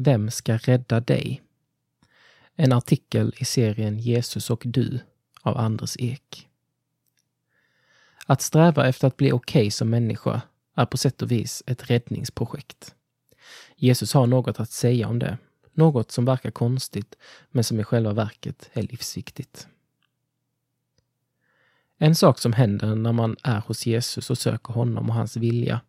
Vem ska rädda dig? En artikel i serien Jesus och du av Anders Ek. Att sträva efter att bli okej okay som människa är på sätt och vis ett räddningsprojekt. Jesus har något att säga om det. Något som verkar konstigt, men som i själva verket är livsviktigt. En sak som händer när man är hos Jesus och söker honom och hans vilja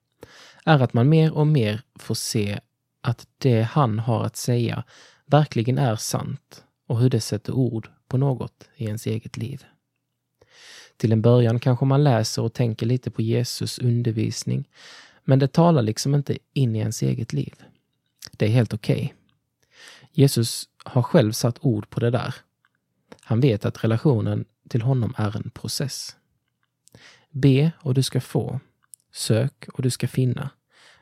är att man mer och mer får se att det han har att säga verkligen är sant och hur det sätter ord på något i ens eget liv. Till en början kanske man läser och tänker lite på Jesus undervisning, men det talar liksom inte in i ens eget liv. Det är helt okej. Okay. Jesus har själv satt ord på det där. Han vet att relationen till honom är en process. Be och du ska få. Sök och du ska finna.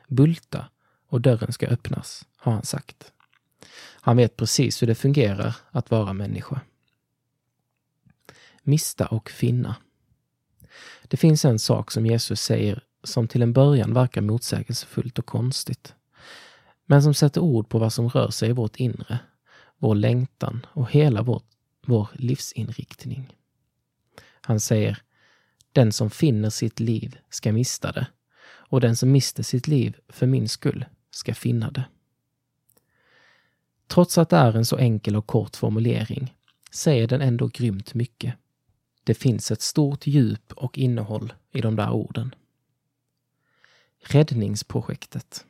Bulta och dörren ska öppnas, har han sagt. Han vet precis hur det fungerar att vara människa. Mista och finna. Det finns en sak som Jesus säger som till en början verkar motsägelsefullt och konstigt. Men som sätter ord på vad som rör sig i vårt inre, vår längtan och hela vår, vår livsinriktning. Han säger Den som finner sitt liv ska mista det och den som mister sitt liv för min skull ska finna det. Trots att det är en så enkel och kort formulering säger den ändå grymt mycket. Det finns ett stort djup och innehåll i de där orden. Räddningsprojektet.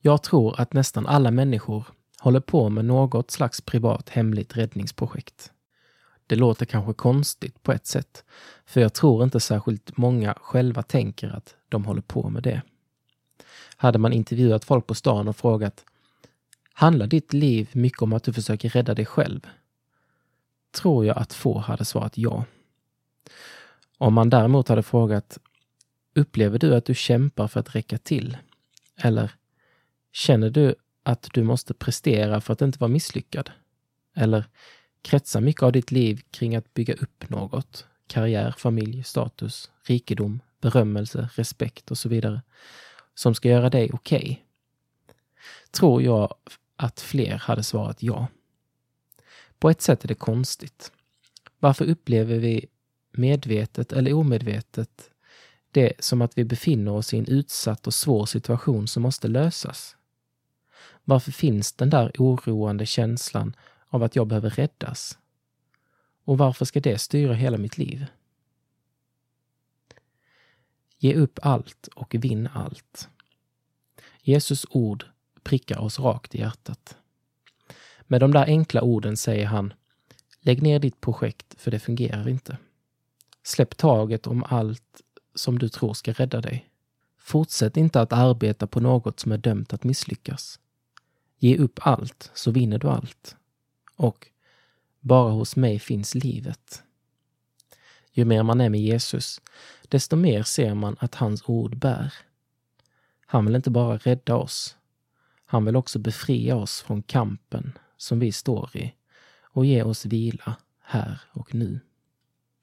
Jag tror att nästan alla människor håller på med något slags privat hemligt räddningsprojekt. Det låter kanske konstigt på ett sätt, för jag tror inte särskilt många själva tänker att de håller på med det. Hade man intervjuat folk på stan och frågat Handlar ditt liv mycket om att du försöker rädda dig själv? Tror jag att få hade svarat ja. Om man däremot hade frågat Upplever du att du kämpar för att räcka till? Eller Känner du att du måste prestera för att inte vara misslyckad? Eller kretsar mycket av ditt liv kring att bygga upp något? Karriär, familj, status, rikedom, berömmelse, respekt och så vidare. Som ska göra dig okej? Okay? Tror jag att fler hade svarat ja. På ett sätt är det konstigt. Varför upplever vi medvetet eller omedvetet det som att vi befinner oss i en utsatt och svår situation som måste lösas? Varför finns den där oroande känslan av att jag behöver räddas? Och varför ska det styra hela mitt liv? Ge upp allt och vinn allt. Jesus ord prickar oss rakt i hjärtat. Med de där enkla orden säger han Lägg ner ditt projekt för det fungerar inte. Släpp taget om allt som du tror ska rädda dig. Fortsätt inte att arbeta på något som är dömt att misslyckas. Ge upp allt så vinner du allt. Och bara hos mig finns livet. Ju mer man är med Jesus, desto mer ser man att hans ord bär. Han vill inte bara rädda oss. Han vill också befria oss från kampen som vi står i och ge oss vila här och nu.